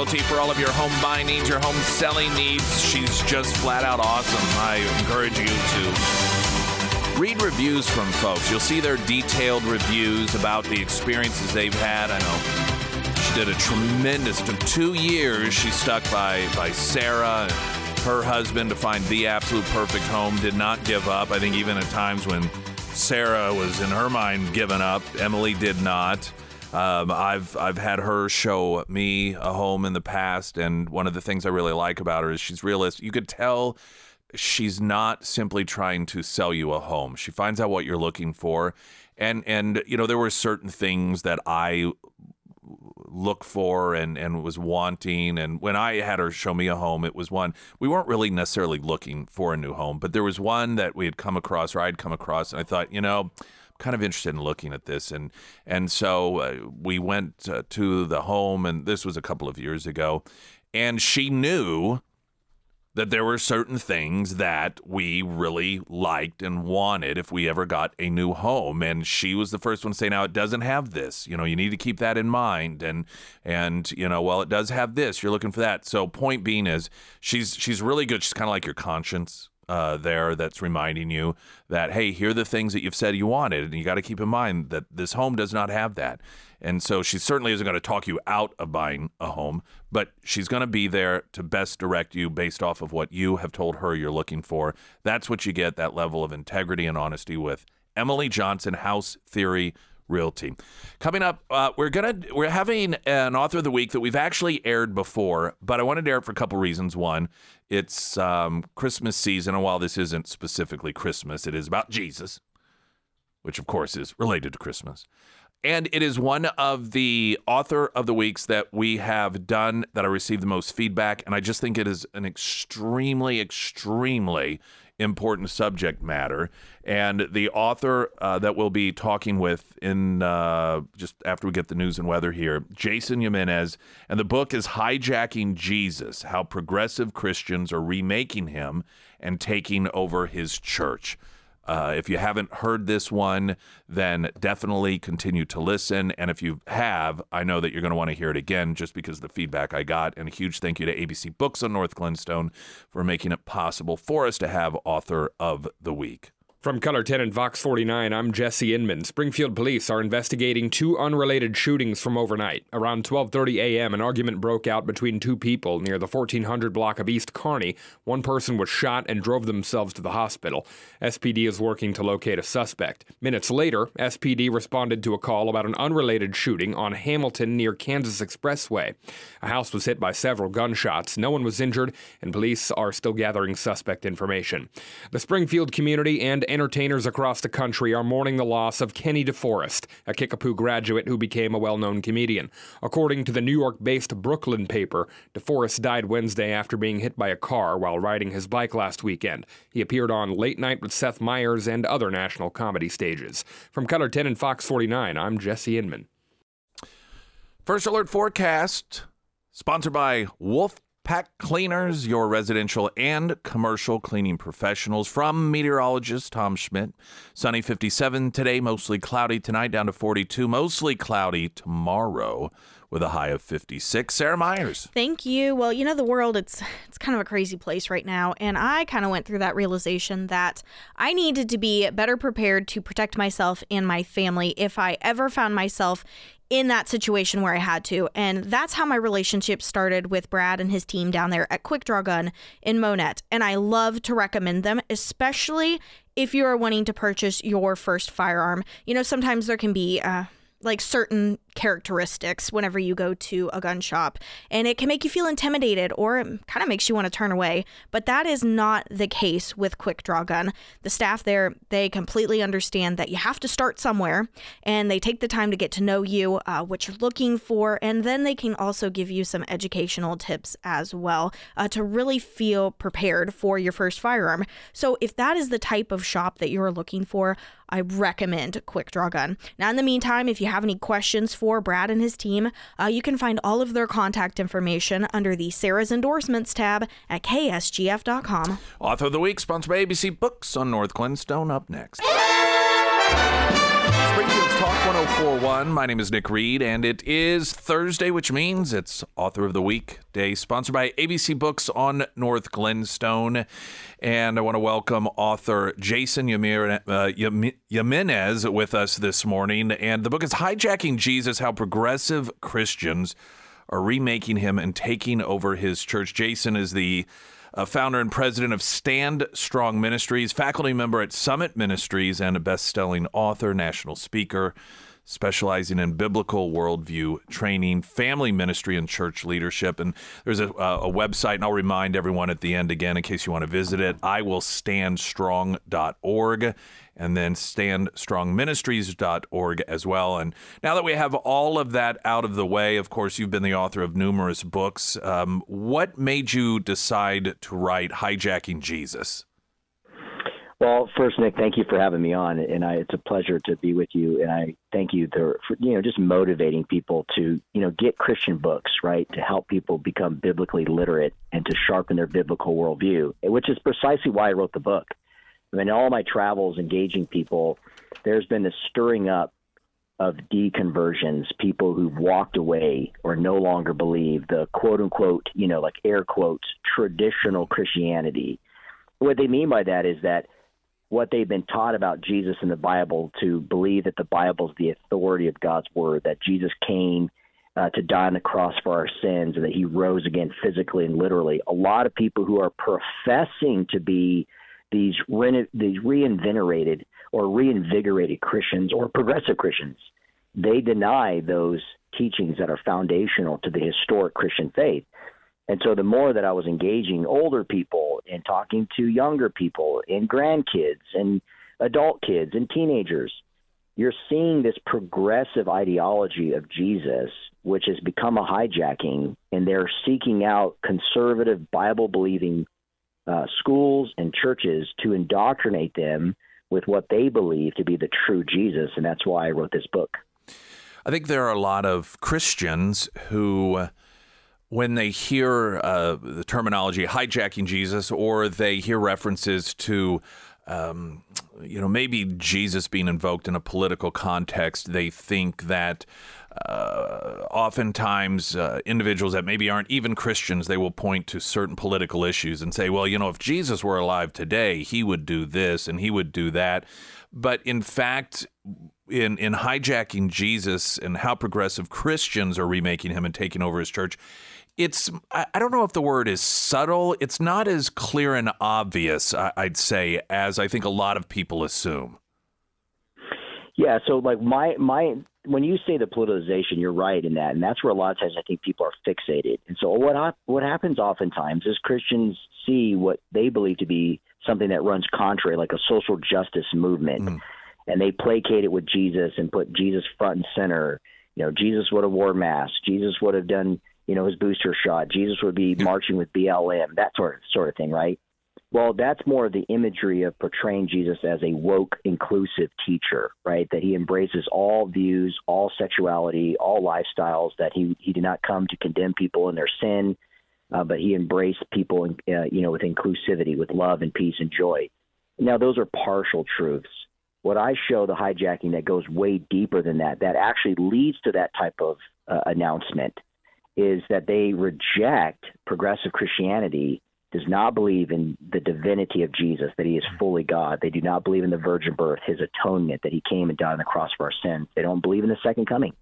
Realty, for all of your home buying needs, your home selling needs. She's just flat out awesome. I encourage you to read reviews from folks. You'll see their detailed reviews about the experiences they've had. I know she did a tremendous two years. She stuck by by Sarah, and her husband, to find the absolute perfect home. Did not give up. I think even at times when Sarah was in her mind giving up, Emily did not. Um, I've I've had her show me a home in the past, and one of the things I really like about her is she's realistic. You could tell she's not simply trying to sell you a home. She finds out what you're looking for, and and you know there were certain things that I look for and and was wanting and when I had her show me a home it was one we weren't really necessarily looking for a new home but there was one that we had come across or I'd come across and I thought you know kind of interested in looking at this and and so uh, we went uh, to the home and this was a couple of years ago and she knew that there were certain things that we really liked and wanted if we ever got a new home and she was the first one to say now it doesn't have this. You know you need to keep that in mind and and you know well it does have this. You're looking for that. So point being is she's she's really good. She's kind of like your conscience uh, there that's reminding you that hey, here are the things that you've said you wanted, and you got to keep in mind that this home does not have that. And so she certainly isn't going to talk you out of buying a home, but she's going to be there to best direct you based off of what you have told her you're looking for. That's what you get that level of integrity and honesty with Emily Johnson, House Theory Realty. Coming up, uh, we're gonna we're having an author of the week that we've actually aired before, but I wanted to air it for a couple reasons. One, it's um, Christmas season, and while this isn't specifically Christmas, it is about Jesus, which of course is related to Christmas. And it is one of the author of the weeks that we have done that I received the most feedback. And I just think it is an extremely, extremely important subject matter. And the author uh, that we'll be talking with in uh, just after we get the news and weather here, Jason Jimenez. And the book is Hijacking Jesus How Progressive Christians Are Remaking Him and Taking Over His Church. Uh, if you haven't heard this one, then definitely continue to listen. And if you have, I know that you're going to want to hear it again just because of the feedback I got. And a huge thank you to ABC Books on North Glenstone for making it possible for us to have Author of the Week. From KOLR 10 and Fox 49, I'm Jesse Inman. Springfield police are investigating two unrelated shootings from overnight. Around 12:30 a.m., an argument broke out between two people near the 1400 block of East Kearney. One person was shot and drove themselves to the hospital. SPD is working to locate a suspect. Minutes later, SPD responded to a call about an unrelated shooting on Hamilton near Kansas Expressway. A house was hit by several gunshots. No one was injured, and police are still gathering suspect information. The Springfield community and entertainers across the country are mourning the loss of Kenny DeForest, a Kickapoo graduate who became a well known comedian. According to the New York based Brooklyn paper, DeForest died Wednesday after being hit by a car while riding his bike last weekend. He appeared on Late Night with Seth Meyers and other national comedy stages. From KOLR 10 and Fox 49, I'm Jesse Inman. First Alert Forecast, sponsored by Wolf Pack Cleaners, your residential and commercial cleaning professionals. From meteorologist Tom Schmidt. Sunny 57 today, mostly cloudy tonight, down to 42. Mostly cloudy tomorrow with a high of 56. Sarah Myers. Thank you. Well, you know the world it's it's kind of a crazy place right now and I kind of went through that realization that I needed to be better prepared to protect myself and my family if I ever found myself in that situation where I had to. And that's how my relationship started with Brad and his team down there at Quick Draw Gun in Monett. And I love to recommend them, especially if you are wanting to purchase your first firearm. You know, sometimes there can be uh, like certain characteristics whenever you go to a gun shop and it can make you feel intimidated or it kind of makes you want to turn away but that is not the case with quick draw gun. The staff there they completely understand that you have to start somewhere and they take the time to get to know you uh, what you're looking for and then they can also give you some educational tips as well uh, to really feel prepared for your first firearm. So if that is the type of shop that you're looking for I recommend Quick Draw Gun. Now, in the meantime, if you have any questions for Brad and his team, uh, you can find all of their contact information under the Sarah's Endorsements tab at ksgf.com. Author of the Week, sponsored by ABC Books on North Glenstone, up next. Springfield's Talk 1041. My name is Nick Reed, and it is Thursday, which means it's Author of the Week Day, sponsored by ABC Books on North Glenstone. And I want to welcome author Jason Yamir, uh, with us this morning. And the book is Hijacking Jesus How Progressive Christians Are Remaking Him and Taking Over His Church. Jason is the founder and president of Stand Strong Ministries, faculty member at Summit Ministries, and a best selling author, national speaker specializing in biblical worldview training, family ministry, and church leadership. And there's a, uh, a, website, and I'll remind everyone at the end again in case you want to visit it. I will standstrong.org and then standstrongministries.org as well. And now that we have all of that out of the way, of course, you've been the author of numerous books. Um, what made you decide to write Hijacking Jesus? Well, first, Nick, thank you for having me on, and I, it's a pleasure to be with you. And I thank you for, you know just motivating people to you know get Christian books right to help people become biblically literate and to sharpen their biblical worldview, which is precisely why I wrote the book. I mean, all my travels engaging people, there's been this stirring up of deconversions, people who've walked away or no longer believe the quote unquote, you know, like air quotes, traditional Christianity. What they mean by that is that what they've been taught about Jesus in the Bible to believe that the Bible is the authority of God's word, that Jesus came uh, to die on the cross for our sins, and that he rose again physically and literally. A lot of people who are professing to be these, re- these reinvigorated or reinvigorated Christians or progressive Christians, they deny those teachings that are foundational to the historic Christian faith. And so the more that I was engaging older people and talking to younger people and grandkids and adult kids and teenagers, you're seeing this progressive ideology of Jesus, which has become a hijacking, and they're seeking out conservative, Bible believing uh, schools and churches to indoctrinate them with what they believe to be the true Jesus. And that's why I wrote this book. I think there are a lot of Christians who when they hear uh, the terminology hijacking Jesus, or they hear references to, um, you know, maybe Jesus being invoked in a political context, they think that uh, oftentimes uh, individuals that maybe aren't even Christians, they will point to certain political issues and say, well, you know, if Jesus were alive today, he would do this and he would do that. But in fact, in in hijacking Jesus and how progressive Christians are remaking him and taking over his church, it's I don't know if the word is subtle. It's not as clear and obvious, I'd say, as I think a lot of people assume. Yeah, so like my my when you say the politicization, you're right in that, and that's where a lot of times I think people are fixated. And so what what happens oftentimes is Christians see what they believe to be something that runs contrary, like a social justice movement, mm. and they placate it with Jesus and put Jesus front and center. You know, Jesus would have wore masks. Jesus would have done you know, his booster shot. Jesus would be marching with BLM, that sort of, sort of thing, right? Well, that's more of the imagery of portraying Jesus as a woke, inclusive teacher, right? That he embraces all views, all sexuality, all lifestyles. That he he did not come to condemn people in their sin, uh, but he embraced people, uh, you know, with inclusivity, with love and peace and joy. Now, those are partial truths. What I show the hijacking that goes way deeper than that, that actually leads to that type of uh, announcement is that they reject progressive Christianity does not believe in the divinity of Jesus, that he is fully God. They do not believe in the virgin birth, his atonement, that he came and died on the cross for our sins. They don't believe in the second coming.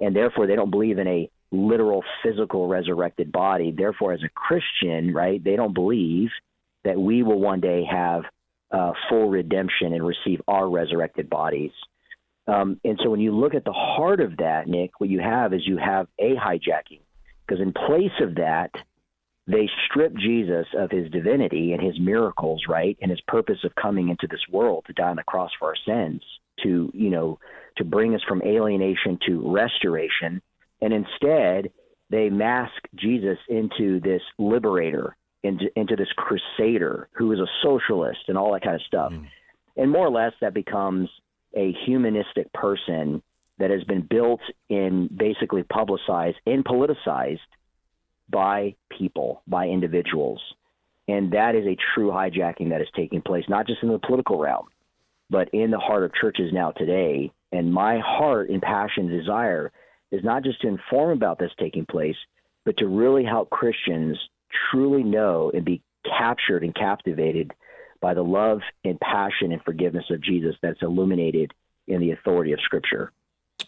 And therefore, they don't believe in a literal physical resurrected body. Therefore, as a Christian, right, they don't believe that we will one day have uh, full redemption and receive our resurrected bodies. Um, and so when you look at the heart of that, Nick, what you have is you have a hijacking. Because in place of that, they strip Jesus of his divinity and his miracles, right? And his purpose of coming into this world to die on the cross for our sins, to, you know, to bring us from alienation to restoration. And instead, they mask Jesus into this liberator, into, into this crusader who is a socialist and all that kind of stuff. Mm. And more or less, that becomes a humanistic person that has been built and basically publicized and politicized by people, by individuals. And that is a true hijacking that is taking place, not just in the political realm, but in the heart of churches now today. And my heart and passion and desire is not just to inform about this taking place, but to really help Christians truly know and be captured and captivated by the love and passion and forgiveness of Jesus that's illuminated in the authority of Scripture.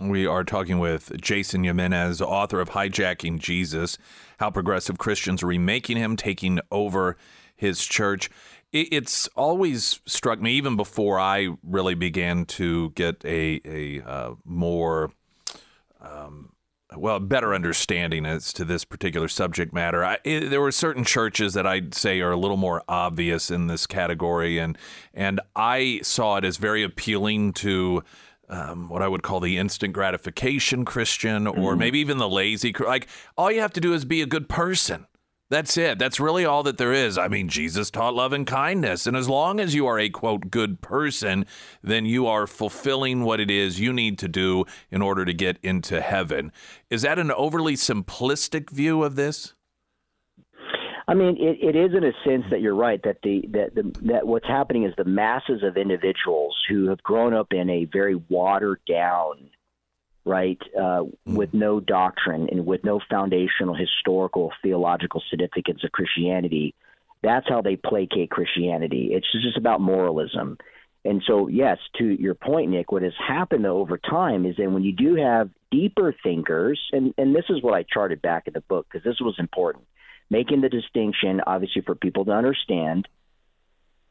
We are talking with Jason Jimenez, author of Hijacking Jesus How Progressive Christians Are Remaking Him, Taking Over His Church. It's always struck me, even before I really began to get a, a uh, more um, well, better understanding as to this particular subject matter. I, it, there were certain churches that I'd say are a little more obvious in this category, and and I saw it as very appealing to. Um, what I would call the instant gratification Christian, or mm. maybe even the lazy. Like all you have to do is be a good person. That's it. That's really all that there is. I mean, Jesus taught love and kindness. And as long as you are a quote good person, then you are fulfilling what it is you need to do in order to get into heaven. Is that an overly simplistic view of this? I mean, it, it is in a sense that you're right that the that the that what's happening is the masses of individuals who have grown up in a very watered down right, uh, mm. with no doctrine and with no foundational historical theological significance of Christianity. That's how they placate Christianity. It's just about moralism. And so, yes, to your point, Nick, what has happened over time is that when you do have deeper thinkers, and, and this is what I charted back in the book because this was important, making the distinction, obviously, for people to understand.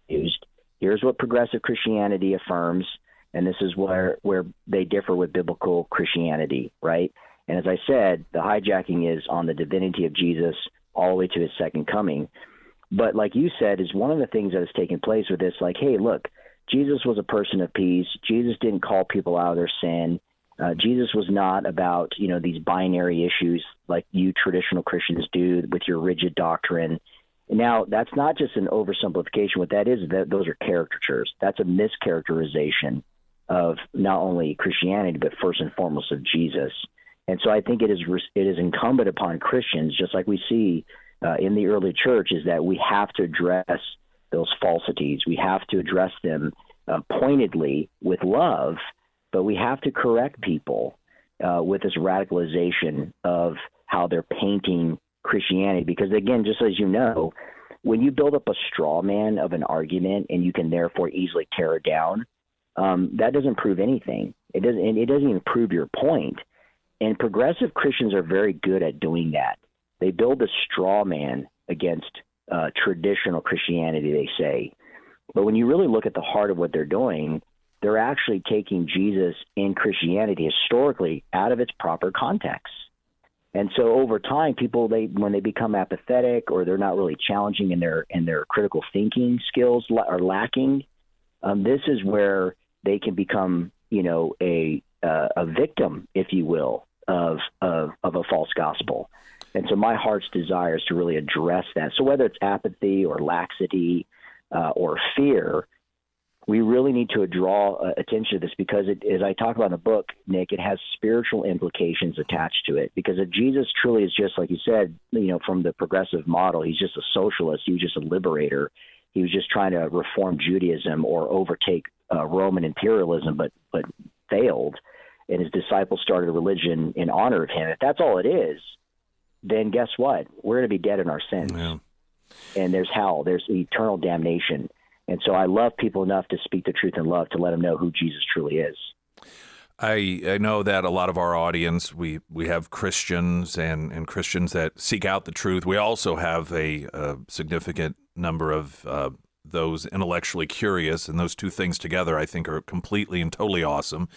Used here's what progressive Christianity affirms, and this is where where they differ with biblical Christianity, right? And as I said, the hijacking is on the divinity of Jesus all the way to his second coming. But like you said, is one of the things that has taken place with this, like, hey, look, Jesus was a person of peace. Jesus didn't call people out of their sin. Uh, Jesus was not about you know these binary issues like you traditional Christians do with your rigid doctrine. Now that's not just an oversimplification. What that is, that those are caricatures. That's a mischaracterization of not only Christianity but first and foremost of Jesus. And so I think it is it is incumbent upon Christians, just like we see uh, in the early church, is that we have to address those falsities. We have to address them uh, pointedly with love, but we have to correct people uh, with this radicalization of how they're painting Christianity. Because again, just as you know, when you build up a straw man of an argument and you can therefore easily tear it down, um, that doesn't prove anything. It doesn't. It doesn't even prove your point. And progressive Christians are very good at doing that. They build a straw man against uh, traditional Christianity. They say, but when you really look at the heart of what they're doing, they're actually taking Jesus and Christianity historically out of its proper context. And so over time, people they when they become apathetic or they're not really challenging in their in their critical thinking skills are lacking. Um, this is where they can become, you know, a uh, a victim, if you will, of, of of a false gospel. And so my heart's desire is to really address that. So whether it's apathy or laxity uh, or fear, we really need to draw uh, attention to this because, it, as I talk about in the book, Nick, it has spiritual implications attached to it. Because if Jesus truly is just like you said, you know, from the progressive model, he's just a socialist, he was just a liberator. He was just trying to reform Judaism or overtake uh, Roman imperialism, but but failed, and his disciples started a religion in honor of him. If that's all it is, then guess what? We're going to be dead in our sins, yeah. and there's hell. There's eternal damnation. And so I love people enough to speak the truth in love to let them know who Jesus truly is. I, I know that a lot of our audience we we have Christians and, and Christians that seek out the truth. We also have a, a significant number of uh, those intellectually curious, and those two things together, I think, are completely and totally awesome.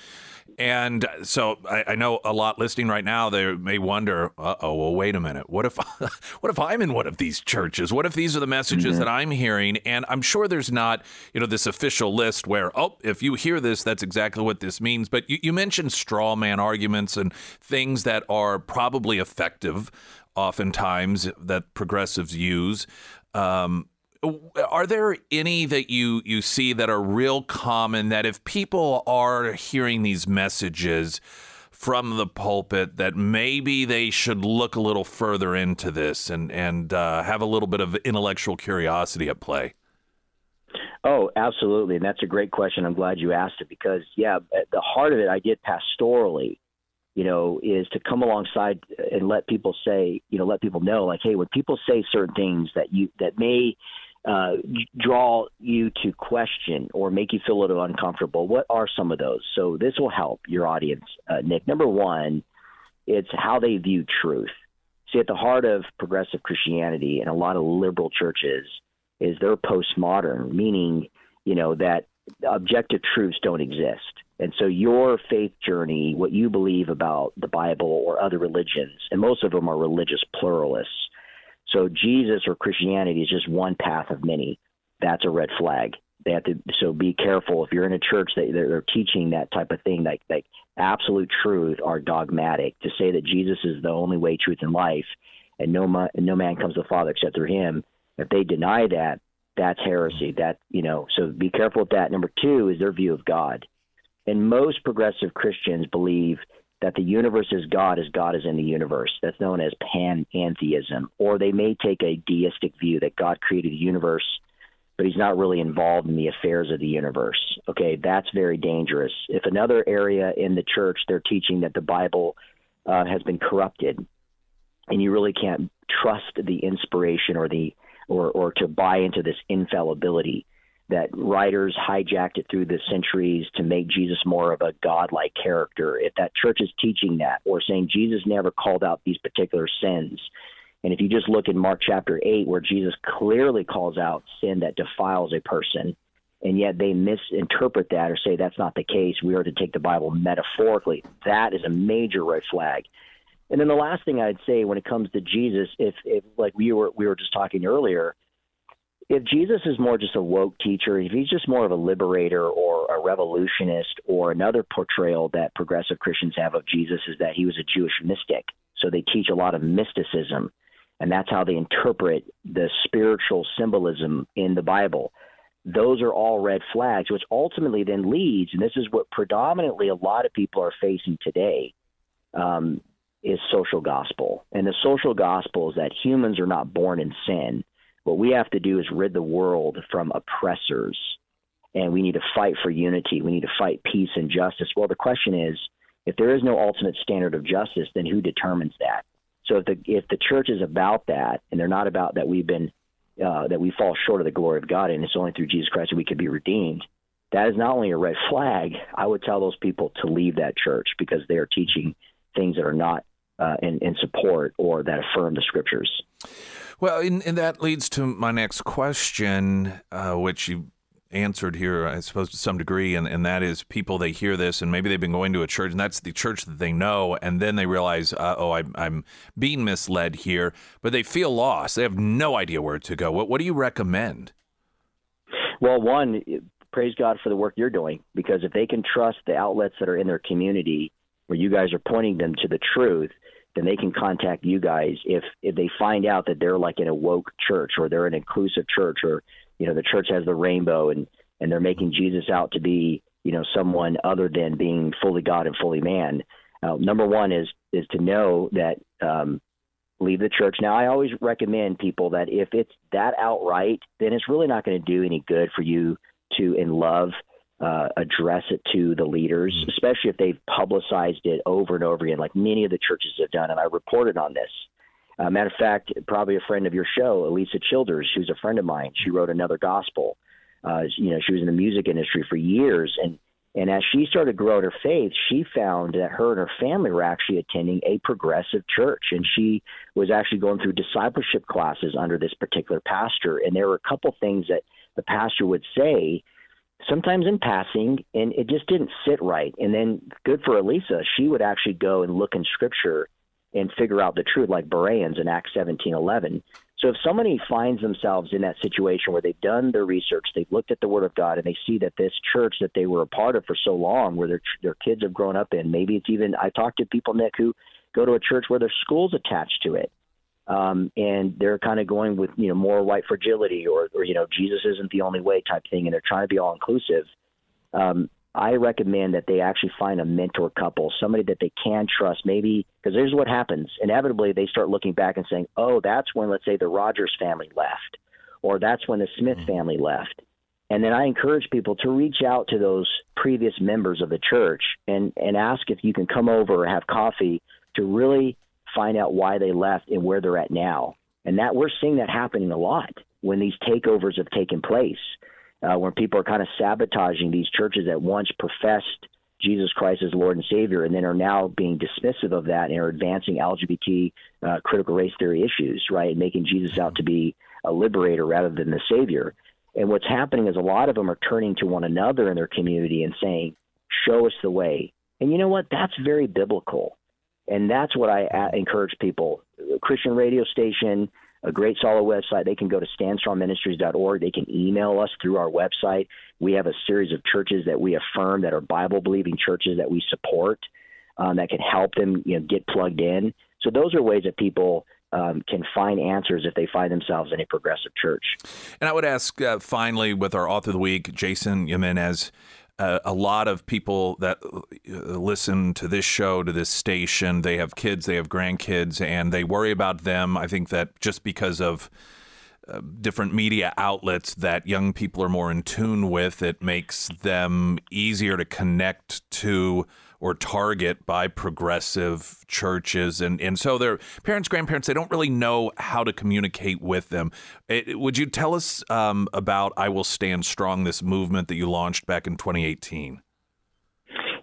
And so I, I know a lot listening right now. They may wonder, "Uh oh, well, wait a minute. What if, what if I'm in one of these churches? What if these are the messages mm-hmm. that I'm hearing?" And I'm sure there's not, you know, this official list where, oh, if you hear this, that's exactly what this means. But you, you mentioned straw man arguments and things that are probably effective, oftentimes that progressives use. Um, are there any that you you see that are real common that if people are hearing these messages from the pulpit that maybe they should look a little further into this and and uh, have a little bit of intellectual curiosity at play Oh, absolutely, and that's a great question. I'm glad you asked it because, yeah, the heart of it, I did pastorally. You know, is to come alongside and let people say, you know, let people know, like, hey, when people say certain things that you that may uh, draw you to question or make you feel a little uncomfortable, what are some of those? So this will help your audience, uh, Nick. Number one, it's how they view truth. See, at the heart of progressive Christianity and a lot of liberal churches is they're postmodern, meaning, you know, that objective truths don't exist. And so your faith journey, what you believe about the Bible or other religions, and most of them are religious pluralists. So Jesus or Christianity is just one path of many. That's a red flag. They have to so be careful if you're in a church that they're, teaching that type of thing, like like absolute truth are dogmatic. To say that Jesus is the only way, truth, and life, and no man, no man comes to the Father except through Him, if they deny that, that's heresy. That you know, so be careful with that. Number two is their view of God, and most progressive Christians believe that the universe is God as God is in the universe. That's known as panentheism. Or they may take a deistic view that God created the universe, but he's not really involved in the affairs of the universe. Okay, that's very dangerous. If another area in the church they're teaching that the Bible uh, has been corrupted, and you really can't trust the inspiration or the or, or to buy into this infallibility that writers hijacked it through the centuries to make Jesus more of a godlike character. If that church is teaching that or saying Jesus never called out these particular sins, and if you just look in Mark chapter 8, where Jesus clearly calls out sin that defiles a person, and yet they misinterpret that or say that's not the case, we are to take the Bible metaphorically, that is a major red flag. And then the last thing I'd say when it comes to Jesus, if, if like we were we were just talking earlier, if Jesus is more just a woke teacher, if he's just more of a liberator or a revolutionist, or another portrayal that progressive Christians have of Jesus is that he was a Jewish mystic. So they teach a lot of mysticism, and that's how they interpret the spiritual symbolism in the Bible. Those are all red flags, which ultimately then leads, and this is what predominantly a lot of people are facing today, um, is social gospel. And the social gospel is that humans are not born in sin what we have to do is rid the world from oppressors, and we need to fight for unity. We need to fight peace and justice. Well, the question is, if there is no ultimate standard of justice, then who determines that? So if the if the church is about that, and they're not about that we've been uh, that we fall short of the glory of God, and it's only through Jesus Christ that we can be redeemed. That is not only a red flag. I would tell those people to leave that church because they are teaching things that are not uh, in, in support or that affirm the scriptures. Well, and, and that leads to my next question, uh, which you answered here, I suppose, to some degree, and, and that is people, they hear this, and maybe they've been going to a church, and that's the church that they know, and then they realize, uh, oh, I, I'm being misled here, but they feel lost. They have no idea where to go. What, what do you recommend? Well, one, praise God for the work you're doing, because if they can trust the outlets that are in their community where you guys are pointing them to the truth, then they can contact you guys if if they find out that they're like in a woke church or they're an inclusive church or you know the church has the rainbow and and they're making Jesus out to be you know someone other than being fully God and fully man. Uh, number one is is to know that um, leave the church. Now, I always recommend people that if it's that outright, then it's really not going to do any good for you to in love uh, address it to the leaders, mm-hmm. especially if they've publicized it over and over again, like many of the churches have done. And I reported on this. Uh, matter of fact, probably a friend of your show, Alisa Childers, who's a friend of mine. She wrote another gospel. Uh, you know, she was in the music industry for years, and and as she started growing her faith, she found that her and her family were actually attending a progressive church, and she was actually going through discipleship classes under this particular pastor. And there were a couple things that the pastor would say sometimes in passing, and it just didn't sit right. And then, good for Alisa, she would actually go and look in Scripture and figure out the truth, like Bereans in Acts seventeen eleven. So, if somebody finds themselves in that situation where they've done their research, they've looked at the Word of God, and they see that this church that they were a part of for so long, where their their kids have grown up in, maybe it's even I talked to people Nick who go to a church where their school's attached to it um, and they're kind of going with you know more white fragility or, or you know Jesus isn't the only way type thing, and they're trying to be all inclusive. Um, I recommend that they actually find a mentor couple, somebody that they can trust. Maybe because here's what happens: inevitably, they start looking back and saying, "Oh, that's when, let's say, the Rogers family left, or that's when the Smith mm-hmm. family left." And then I encourage people to reach out to those previous members of the church and, and ask if you can come over or have coffee to really find out why they left and where they're at now. And that we're seeing that happening a lot when these takeovers have taken place, uh, when people are kind of sabotaging these churches that once professed Jesus Christ as Lord and Savior, and then are now being dismissive of that and are advancing LGBT uh, critical race theory issues, right? And making Jesus out to be a liberator rather than the Savior. And what's happening is a lot of them are turning to one another in their community and saying, Show us the way. And you know what? That's very biblical. And that's what I encourage people. A Christian radio station, a great solid website. They can go to standstrongministries.org. They can email us through our website. We have a series of churches that we affirm that are Bible believing churches that we support um, that can help them you know, get plugged in. So those are ways that people um, can find answers if they find themselves in a progressive church. And I would ask uh, finally with our author of the week, Jason Jimenez. Uh, a lot of people that uh, listen to this show, to this station, they have kids, they have grandkids, and they worry about them. I think that just because of uh, different media outlets that young people are more in tune with, it makes them easier to connect to or target by progressive churches. And, and so their parents, grandparents, they don't really know how to communicate with them. It, would you tell us um, about I Will Stand Strong, this movement that you launched back in 2018?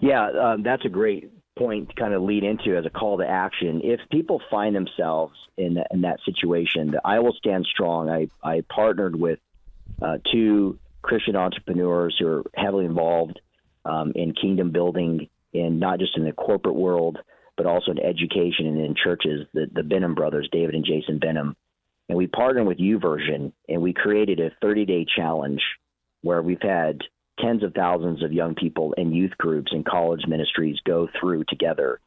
Yeah, um, that's a great point to kind of lead into as a call to action. If people find themselves in, in that situation, the I Will Stand Strong, I, I partnered with uh, two Christian entrepreneurs who are heavily involved um, in kingdom building in not just in the corporate world, but also in education and in churches, the, the Benham brothers, David and Jason Benham. And we partnered with YouVersion and we created a 30 day challenge where we've had tens of thousands of young people in youth groups and college ministries go through together.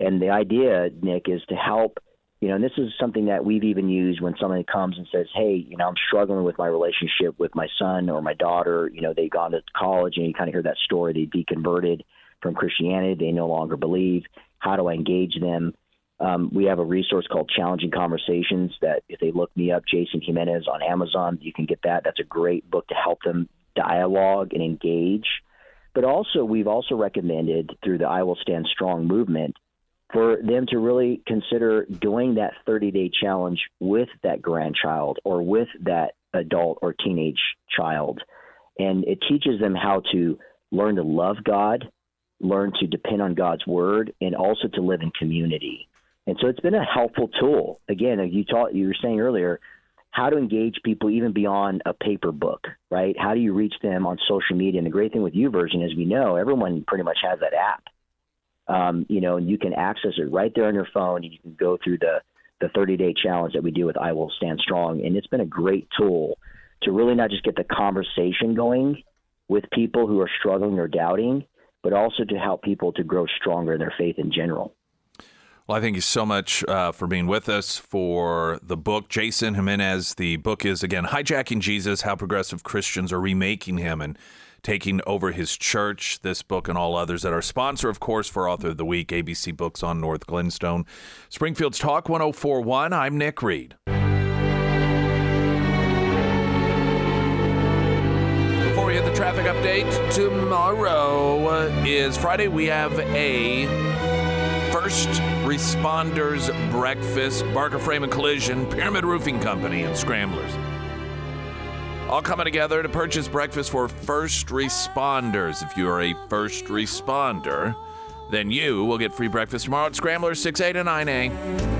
And the idea, Nick, is to help, you know, and this is something that we've even used when somebody comes and says, Hey, you know, I'm struggling with my relationship with my son or my daughter. You know, they've gone to college and you kind of hear that story, they deconverted from Christianity they no longer believe. How do I engage them? Um, we have a resource called Challenging Conversations that if they look me up, Jason Jimenez on Amazon, you can get that. That's a great book to help them dialogue and engage. But also, we've also recommended through the I Will Stand Strong movement for them to really consider doing that 30 day challenge with that grandchild or with that adult or teenage child. And it teaches them how to learn to love God, learn to depend on God's word and also to live in community. And so it's been a helpful tool. Again, you taught you were saying earlier how to engage people even beyond a paper book, right? How do you reach them on social media? And the great thing with YouVersion is we know everyone pretty much has that app. Um, you know, and you can access it right there on your phone and you can go through the the 30 day challenge that we do with I Will Stand Strong. And it's been a great tool to really not just get the conversation going with people who are struggling or doubting, but also to help people to grow stronger in their faith in general. Well, I thank you so much uh, for being with us for the book. Jason Jimenez, the book is again Hijacking Jesus How Progressive Christians Are Remaking Him and Taking Over His Church. This book and all others that are sponsor, of course, for Author of the Week, ABC Books on North Glenstone. Springfield's Talk 1041. I'm Nick Reed. Traffic update. Tomorrow uh, is Friday. We have a first responders breakfast, Barker Frame and Collision, Pyramid Roofing Company, and Scramblers. All coming together to purchase breakfast for first responders. If you are a first responder, then you will get free breakfast tomorrow at Scramblers 6A to 9A.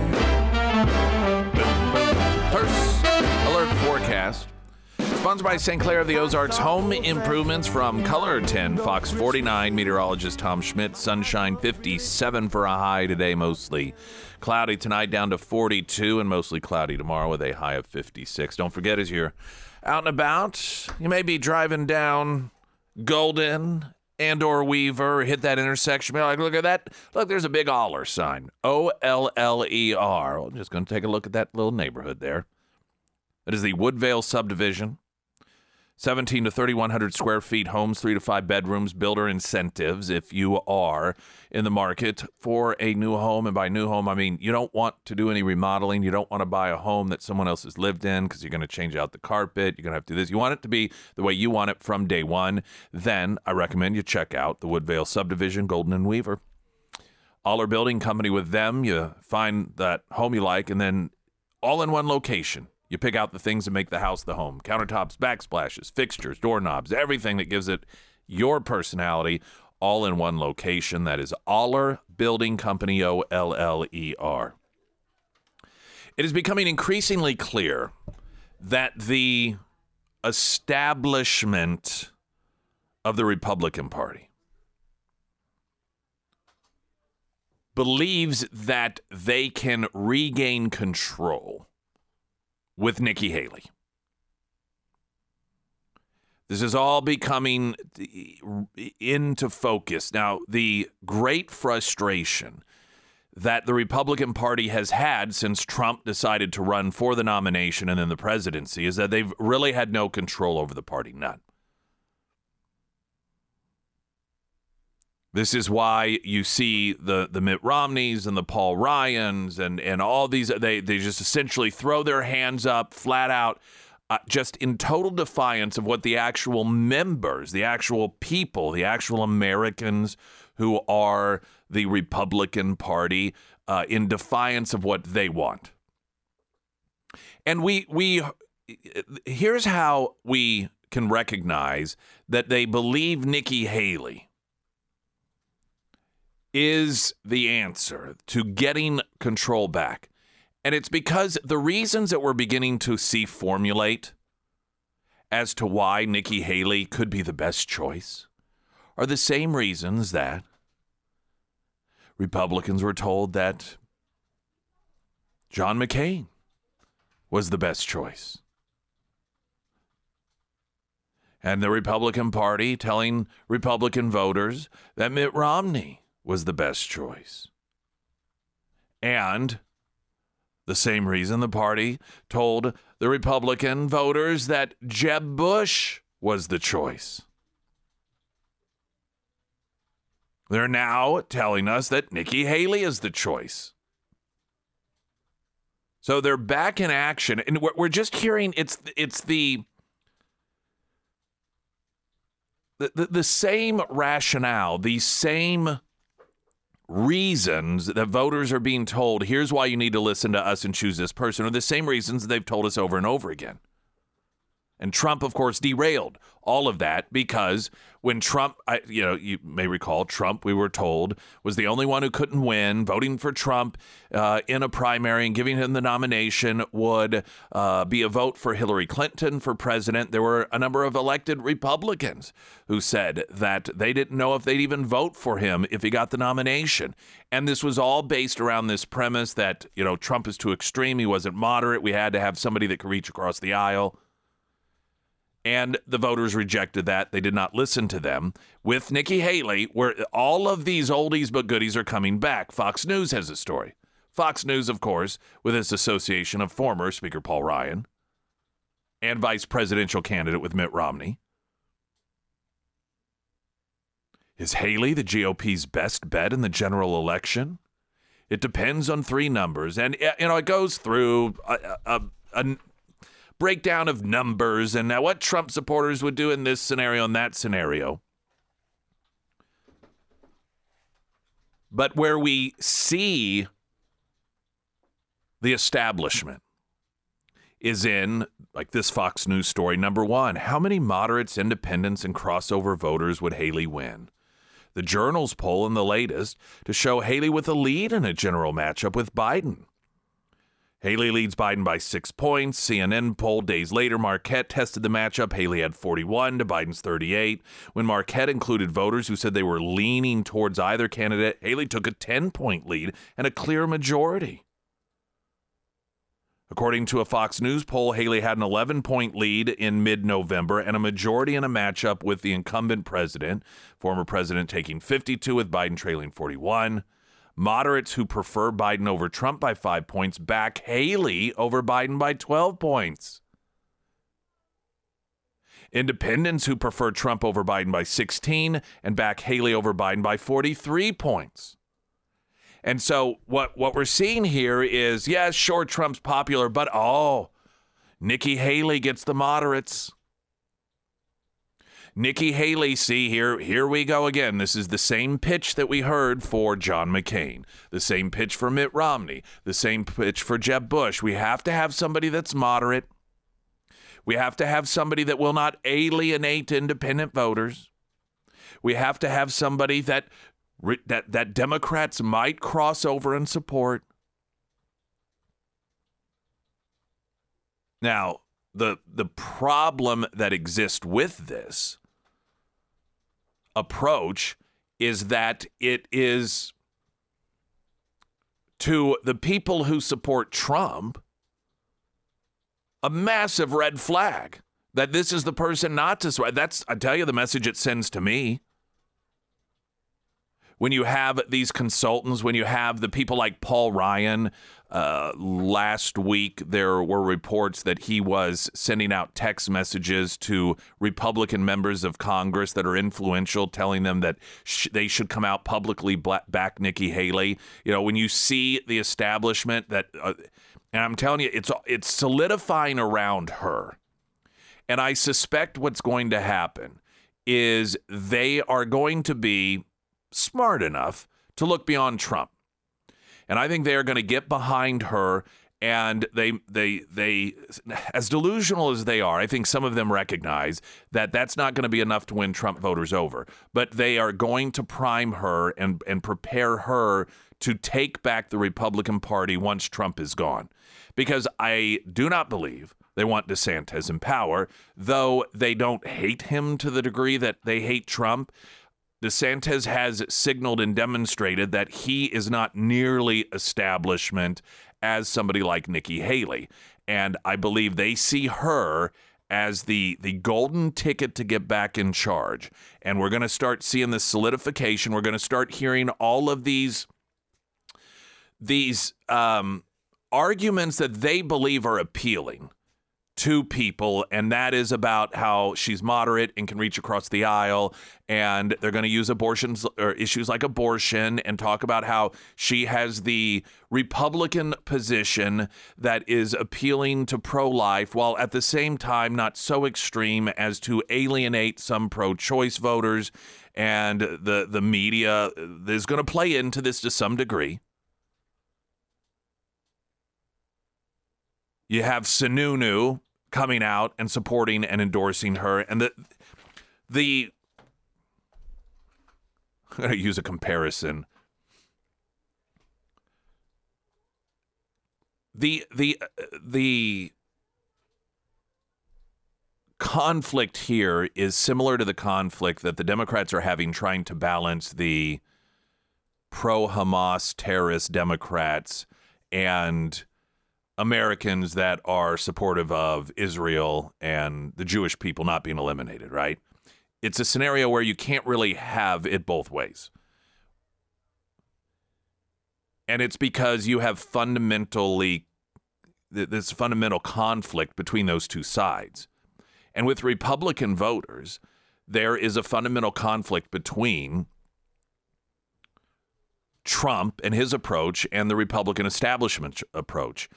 Sponsored by St. Clair of the Ozarks Home Improvements from Color 10, Fox 49, meteorologist Tom Schmidt. Sunshine 57 for a high today, mostly cloudy tonight, down to 42, and mostly cloudy tomorrow with a high of 56. Don't forget, as you're out and about, you may be driving down Golden and or Weaver, hit that intersection. Be like, look at that. Look, there's a big Oller sign. O L L E R. I'm just going to take a look at that little neighborhood there. It is the Woodvale subdivision 17 to 3100 square feet homes, three to five bedrooms, builder incentives if you are in the market for a new home. And by new home, I mean you don't want to do any remodeling. You don't want to buy a home that someone else has lived in because you're going to change out the carpet. You're going to have to do this. You want it to be the way you want it from day one. Then I recommend you check out the Woodvale subdivision, Golden and Weaver. Oller Building Company with them. You find that home you like and then all in one location you pick out the things that make the house the home countertops, backsplashes, fixtures, doorknobs, everything that gives it your personality, all in one location. That is Oller Building Company, O L L E R. It is becoming increasingly clear that the establishment of the Republican Party believes that they can regain control with Nikki Haley. This is all becoming into focus. Now, the great frustration that the Republican Party has had since Trump decided to run for the nomination and then the presidency is that they've really had no control over the party, none. This is why you see the the Mitt Romneys and the Paul Ryans and and all these they they just essentially throw their hands up flat out uh, just in total defiance of what the actual members, the actual people, the actual Americans who are the Republican Party uh, in defiance of what they want. And we we here's how we can recognize that they believe Nikki Haley is the answer to getting control back. And it's because the reasons that we're beginning to see formulate as to why Nikki Haley could be the best choice are the same reasons that Republicans were told that John McCain was the best choice. And the Republican Party telling Republican voters that Mitt Romney was the best choice. And the same reason the party told the Republican voters that Jeb Bush was the choice. They're now telling us that Nikki Haley is the choice. So they're back in action, and we're just hearing it's it's the the, the, the same rationale, the same reasons that voters are being told, here's why you need to listen to us and choose this person, are the same reasons they've told us over and over again. And Trump, of course, derailed all of that because when Trump, I, you know, you may recall, Trump, we were told, was the only one who couldn't win. Voting for Trump uh, in a primary and giving him the nomination would uh, be a vote for Hillary Clinton for president. There were a number of elected Republicans who said that they didn't know if they'd even vote for him if he got the nomination. And this was all based around this premise that, you know, Trump is too extreme. He wasn't moderate. We had to have somebody that could reach across the aisle. And the voters rejected that. They did not listen to them. With Nikki Haley, where all of these oldies but goodies are coming back, Fox News has a story. Fox News, of course, with its association of former Speaker Paul Ryan and vice presidential candidate with Mitt Romney. Is Haley the GOP's best bet in the general election? It depends on three numbers. And, you know, it goes through a, a, a breakdown of numbers and now what Trump supporters would do in this scenario and that scenario. But where we see the establishment is in, like this Fox News story, number one how many moderates, independents, and crossover voters would Haley win? The Journal's poll in the latest to show Haley with a lead in a general matchup with Biden. Haley leads Biden by six points. CNN poll days later, Marquette tested the matchup. Haley had 41 to Biden's 38. When Marquette included voters who said they were leaning towards either candidate, Haley took a 10 point lead and a clear majority. According to a Fox News poll, Haley had an 11 point lead in mid November and a majority in a matchup with the incumbent president, former president taking 52 with Biden trailing 41. Moderates who prefer Biden over Trump by five points back Haley over Biden by 12 points. independents who prefer Trump over Biden by 16 and back Haley over Biden by 43 points. And so what what we're seeing here is yes, sure Trump's popular, but oh, Nikki Haley gets the moderates. Nikki Haley, see here, here we go again. This is the same pitch that we heard for John McCain, the same pitch for Mitt Romney, the same pitch for Jeb Bush. We have to have somebody that's moderate. We have to have somebody that will not alienate independent voters. We have to have somebody that that that Democrats might cross over and support. Now, the the problem that exists with this approach is that it is to the people who support Trump a massive red flag that this is the person not to swear. That's I tell you the message it sends to me when you have these consultants, when you have the people like Paul Ryan, uh, last week there were reports that he was sending out text messages to Republican members of Congress that are influential, telling them that sh- they should come out publicly back Nikki Haley. You know, when you see the establishment that, uh, and I'm telling you, it's it's solidifying around her, and I suspect what's going to happen is they are going to be smart enough to look beyond Trump. And I think they are going to get behind her and they they they as delusional as they are i think some of them recognize that that's not going to be enough to win trump voters over but they are going to prime her and and prepare her to take back the republican party once trump is gone because i do not believe they want DeSantis in power, though they don't hate him to the degree that they hate Trump. DeSantis has signaled and demonstrated that he is not nearly establishment as somebody like Nikki Haley. And I believe they see her as the the golden ticket to get back in charge. And we're going to start seeing the solidification. We're going to start hearing all of these these um, arguments that they believe are appealing to people, and that is about how she's moderate and can reach across the aisle. And they're going to use abortions or issues like abortion and talk about how she has the Republican position that is appealing to pro life, while at the same time not so extreme as to alienate some pro choice voters. And the, the media is going to play into this to some degree. You have Sununu, coming out and supporting and endorsing her. And the the I'm going to use a comparison. The the uh, the conflict here is similar to the conflict that the Democrats are having trying to balance the pro Hamas terrorist Democrats and Americans that are supportive of Israel and the Jewish people not being eliminated, right? It's a scenario where you can't really have it both ways. And it's because you have fundamentally this fundamental conflict between those two sides. And with Republican voters, there is a fundamental conflict between Trump and his approach and the Republican establishment approach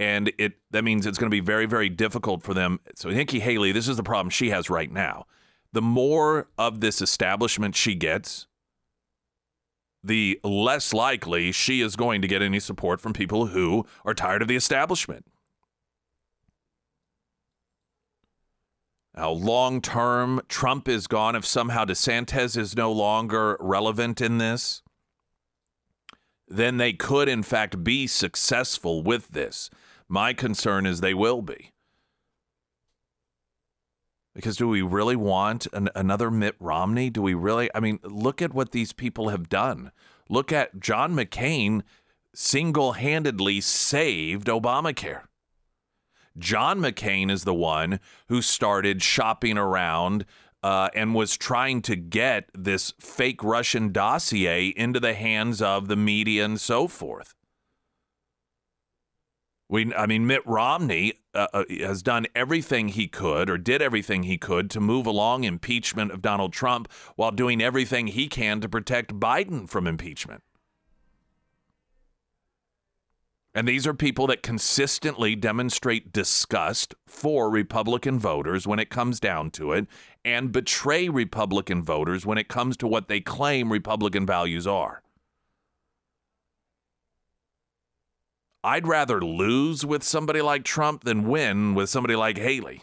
and it that means it's going to be very very difficult for them. So Nikki Haley, this is the problem she has right now. The more of this establishment she gets, the less likely she is going to get any support from people who are tired of the establishment. Now, long term, Trump is gone. If somehow DeSantis is no longer relevant in this, then they could, in fact, be successful with this. My concern is they will be. Because do we really want an, another Mitt Romney? Do we really? I mean, look at what these people have done. Look at John McCain single handedly saved Obamacare. John McCain is the one who started shopping around uh, and was trying to get this fake Russian dossier into the hands of the media and so forth. We, I mean, Mitt Romney uh, uh, has done everything he could or did everything he could to move along impeachment of Donald Trump while doing everything he can to protect Biden from impeachment. And these are people that consistently demonstrate disgust for Republican voters when it comes down to it and betray Republican voters when it comes to what they claim Republican values are. I'd rather lose with somebody like Trump than win with somebody like Haley.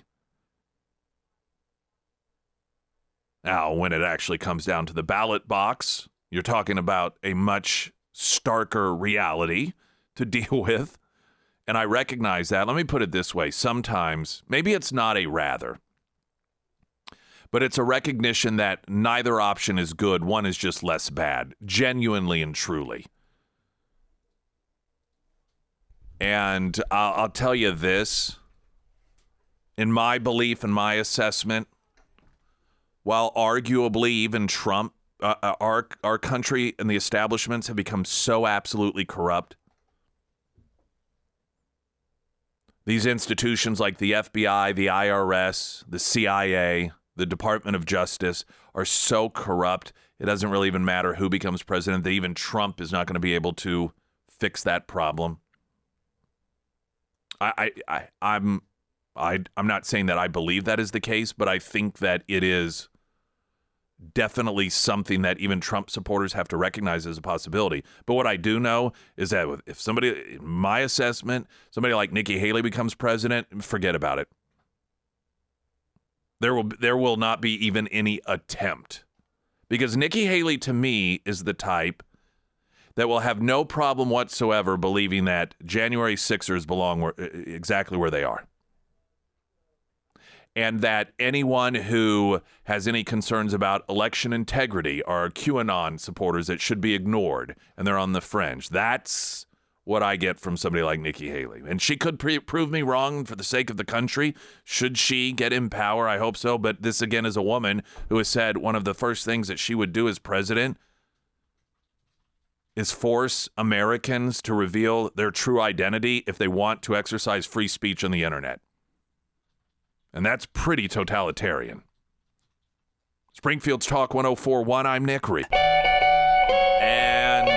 Now, when it actually comes down to the ballot box, you're talking about a much starker reality to deal with. And I recognize that. Let me put it this way sometimes, maybe it's not a rather, but it's a recognition that neither option is good. One is just less bad, genuinely and truly. And I'll, I'll tell you this in my belief and my assessment, while arguably even Trump, uh, uh our, our country and the establishments have become so absolutely corrupt These institutions like the FBI, the IRS, the CIA, the Department of Justice are so corrupt, it doesn't really even matter who becomes president, that even Trump is not going to be able to fix that problem. I, I, I I'm I, I'm not saying that I believe that is the case, but I think that it is definitely something that even Trump supporters have to recognize as a possibility. But what I do know is that if somebody, my assessment, somebody like Nikki Haley becomes president, forget about it. There will there will not be even any attempt, because Nikki Haley to me is the type that will have no problem whatsoever believing that January Sixers belong where, exactly where they are and that anyone who has any concerns about election integrity are QAnon supporters that should be ignored and they're on the fringe. That's what I get from somebody like Nikki Haley. And she could pre- prove me wrong for the sake of the country. Should she get in power? I hope so. But this, again, is a woman who has said one of the first things that she would do as president is force Americans to reveal their true identity if they want to exercise free speech on the internet. And that's pretty totalitarian. Springfield's Talk 1041, I'm Nick Reed. And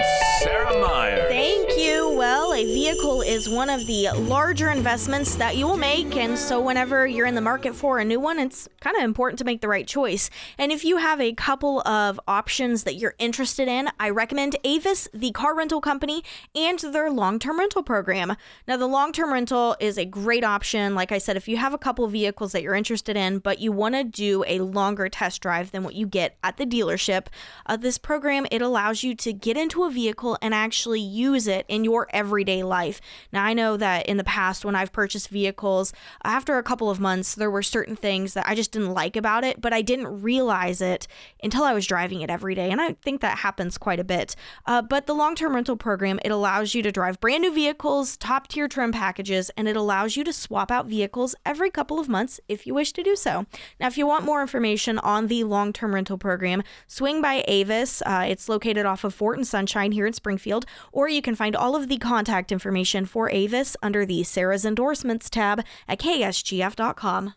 Sarah Meyer. Thank you. Well, a vehicle is one of the larger investments that you will make. And so, whenever you're in the market for a new one, it's kind of important to make the right choice. And if you have a couple of options that you're interested in, I recommend Avis, the car rental company, and their long term rental program. Now, the long term rental is a great option. Like I said, if you have a couple of vehicles that you're interested in, but you want to do a longer test drive than what you get at the dealership, uh, this program it allows you to get into a vehicle and actually use it in your everyday life. Now, I know that in the past, when I've purchased vehicles, after a couple of months, there were certain things that I just didn't like about it, but I didn't realize it until I was driving it every day. And I think that happens quite a bit. Uh, but the long term rental program, it allows you to drive brand new vehicles, top tier trim packages, and it allows you to swap out vehicles every couple of months if you wish to do so. Now, if you want more information on the long term rental program, swing by Avis. Uh, it's located off of Fort and Sunshine here in Springfield, or you can find all of the contact information for Avis under the Sarah's Endorsements tab at ksgf.com.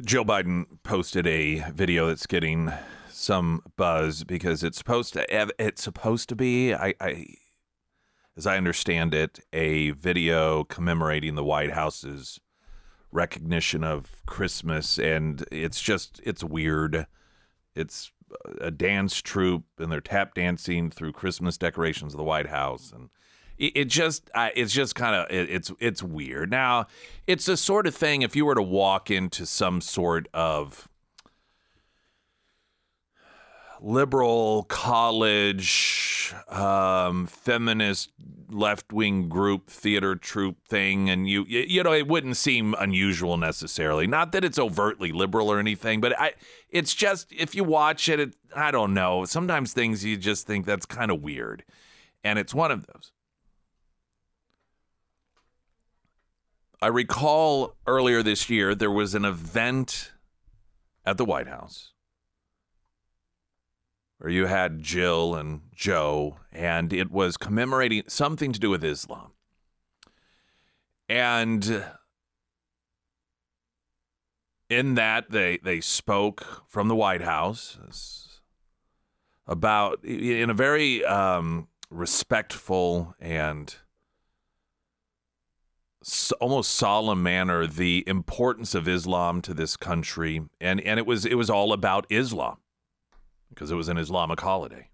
Joe Biden posted a video that's getting some buzz because it's supposed to eh, it's supposed to be I, I as I understand it a video commemorating the White House's recognition of Christmas and it's just it's weird. It's a dance troupe and they're tap dancing through Christmas decorations of the White House and it, just uh, it's just kind of it, it's it's weird. Now, it's a sort of thing if you were to walk into some sort of liberal college um, feminist left-wing group theater troupe thing and you you know it wouldn't seem unusual necessarily. Not that it's overtly liberal or anything but i it's just if you watch it, it i don't know. Sometimes things you just think that's kind of weird. And it's one of those I recall earlier this year there was an event at the White House where you had Jill and Joe, and it was commemorating something to do with Islam. And in that, they, they spoke from the White House about, in a very um, respectful and almost solemn manner the importance of Islam to this country and and it was it was all about Islam because it was an Islamic holiday.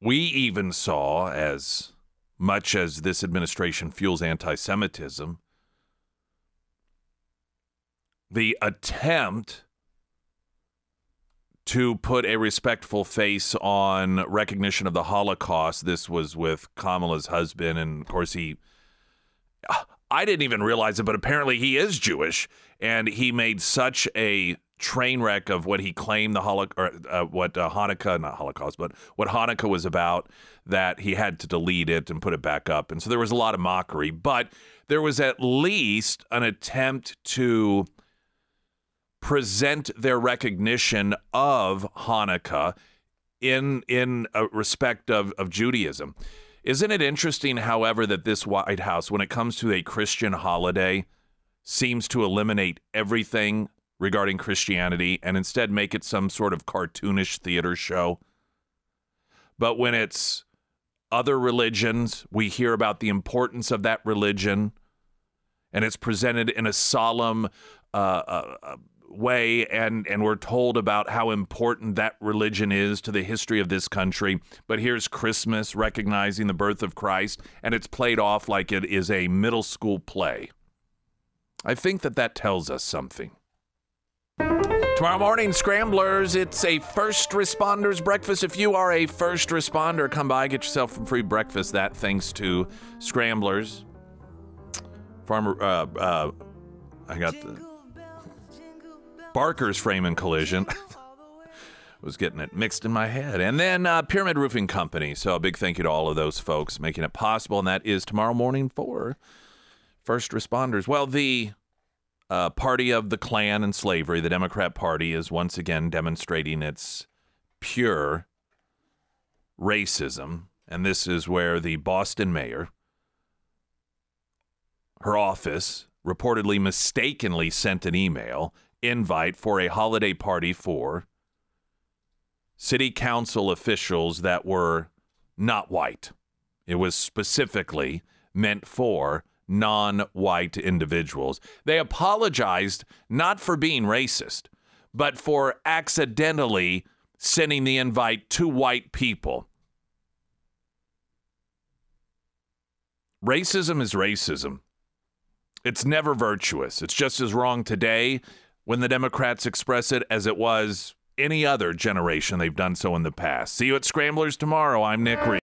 We even saw as much as this administration fuels anti-Semitism the attempt to put a respectful face on recognition of the Holocaust. This was with Kamala's husband, and of course, he. I didn't even realize it, but apparently he is Jewish, and he made such a train wreck of what he claimed the Holocaust, uh, what uh, Hanukkah, not Holocaust, but what Hanukkah was about, that he had to delete it and put it back up. And so there was a lot of mockery, but there was at least an attempt to present their recognition of Hanukkah in in respect of, of Judaism. Isn't it interesting, however, that this White House, when it comes to a Christian holiday, seems to eliminate everything regarding Christianity and instead make it some sort of cartoonish theater show? But when it's other religions, we hear about the importance of that religion, and it's presented in a solemn, uh, uh, uh way and and we're told about how important that religion is to the history of this country but here's christmas recognizing the birth of christ and it's played off like it is a middle school play i think that that tells us something Tomorrow morning, Scramblers, it's a first responders breakfast. If you are a first responder, come by, get yourself some free breakfast. That thanks to Scramblers. Farmer, uh, uh, I got the Barker's Frame and Collision. was getting it mixed in my head. And then uh, Pyramid Roofing Company. So a big thank you to all of those folks making it possible. And that is tomorrow morning for first responders. Well, the uh, party of the Klan and slavery, the Democrat Party, is once again demonstrating its pure racism. And this is where the Boston mayor, her office, reportedly mistakenly sent an email invite for a holiday party for city council officials that were not white. It was specifically meant for non white individuals. They apologized not for being racist, but for accidentally sending the invite to white people. Racism is racism. It's never virtuous. It's just as wrong today when the Democrats express it as it was any other generation they've done so in the past. See you at Scramblers tomorrow. I'm Nick Reed.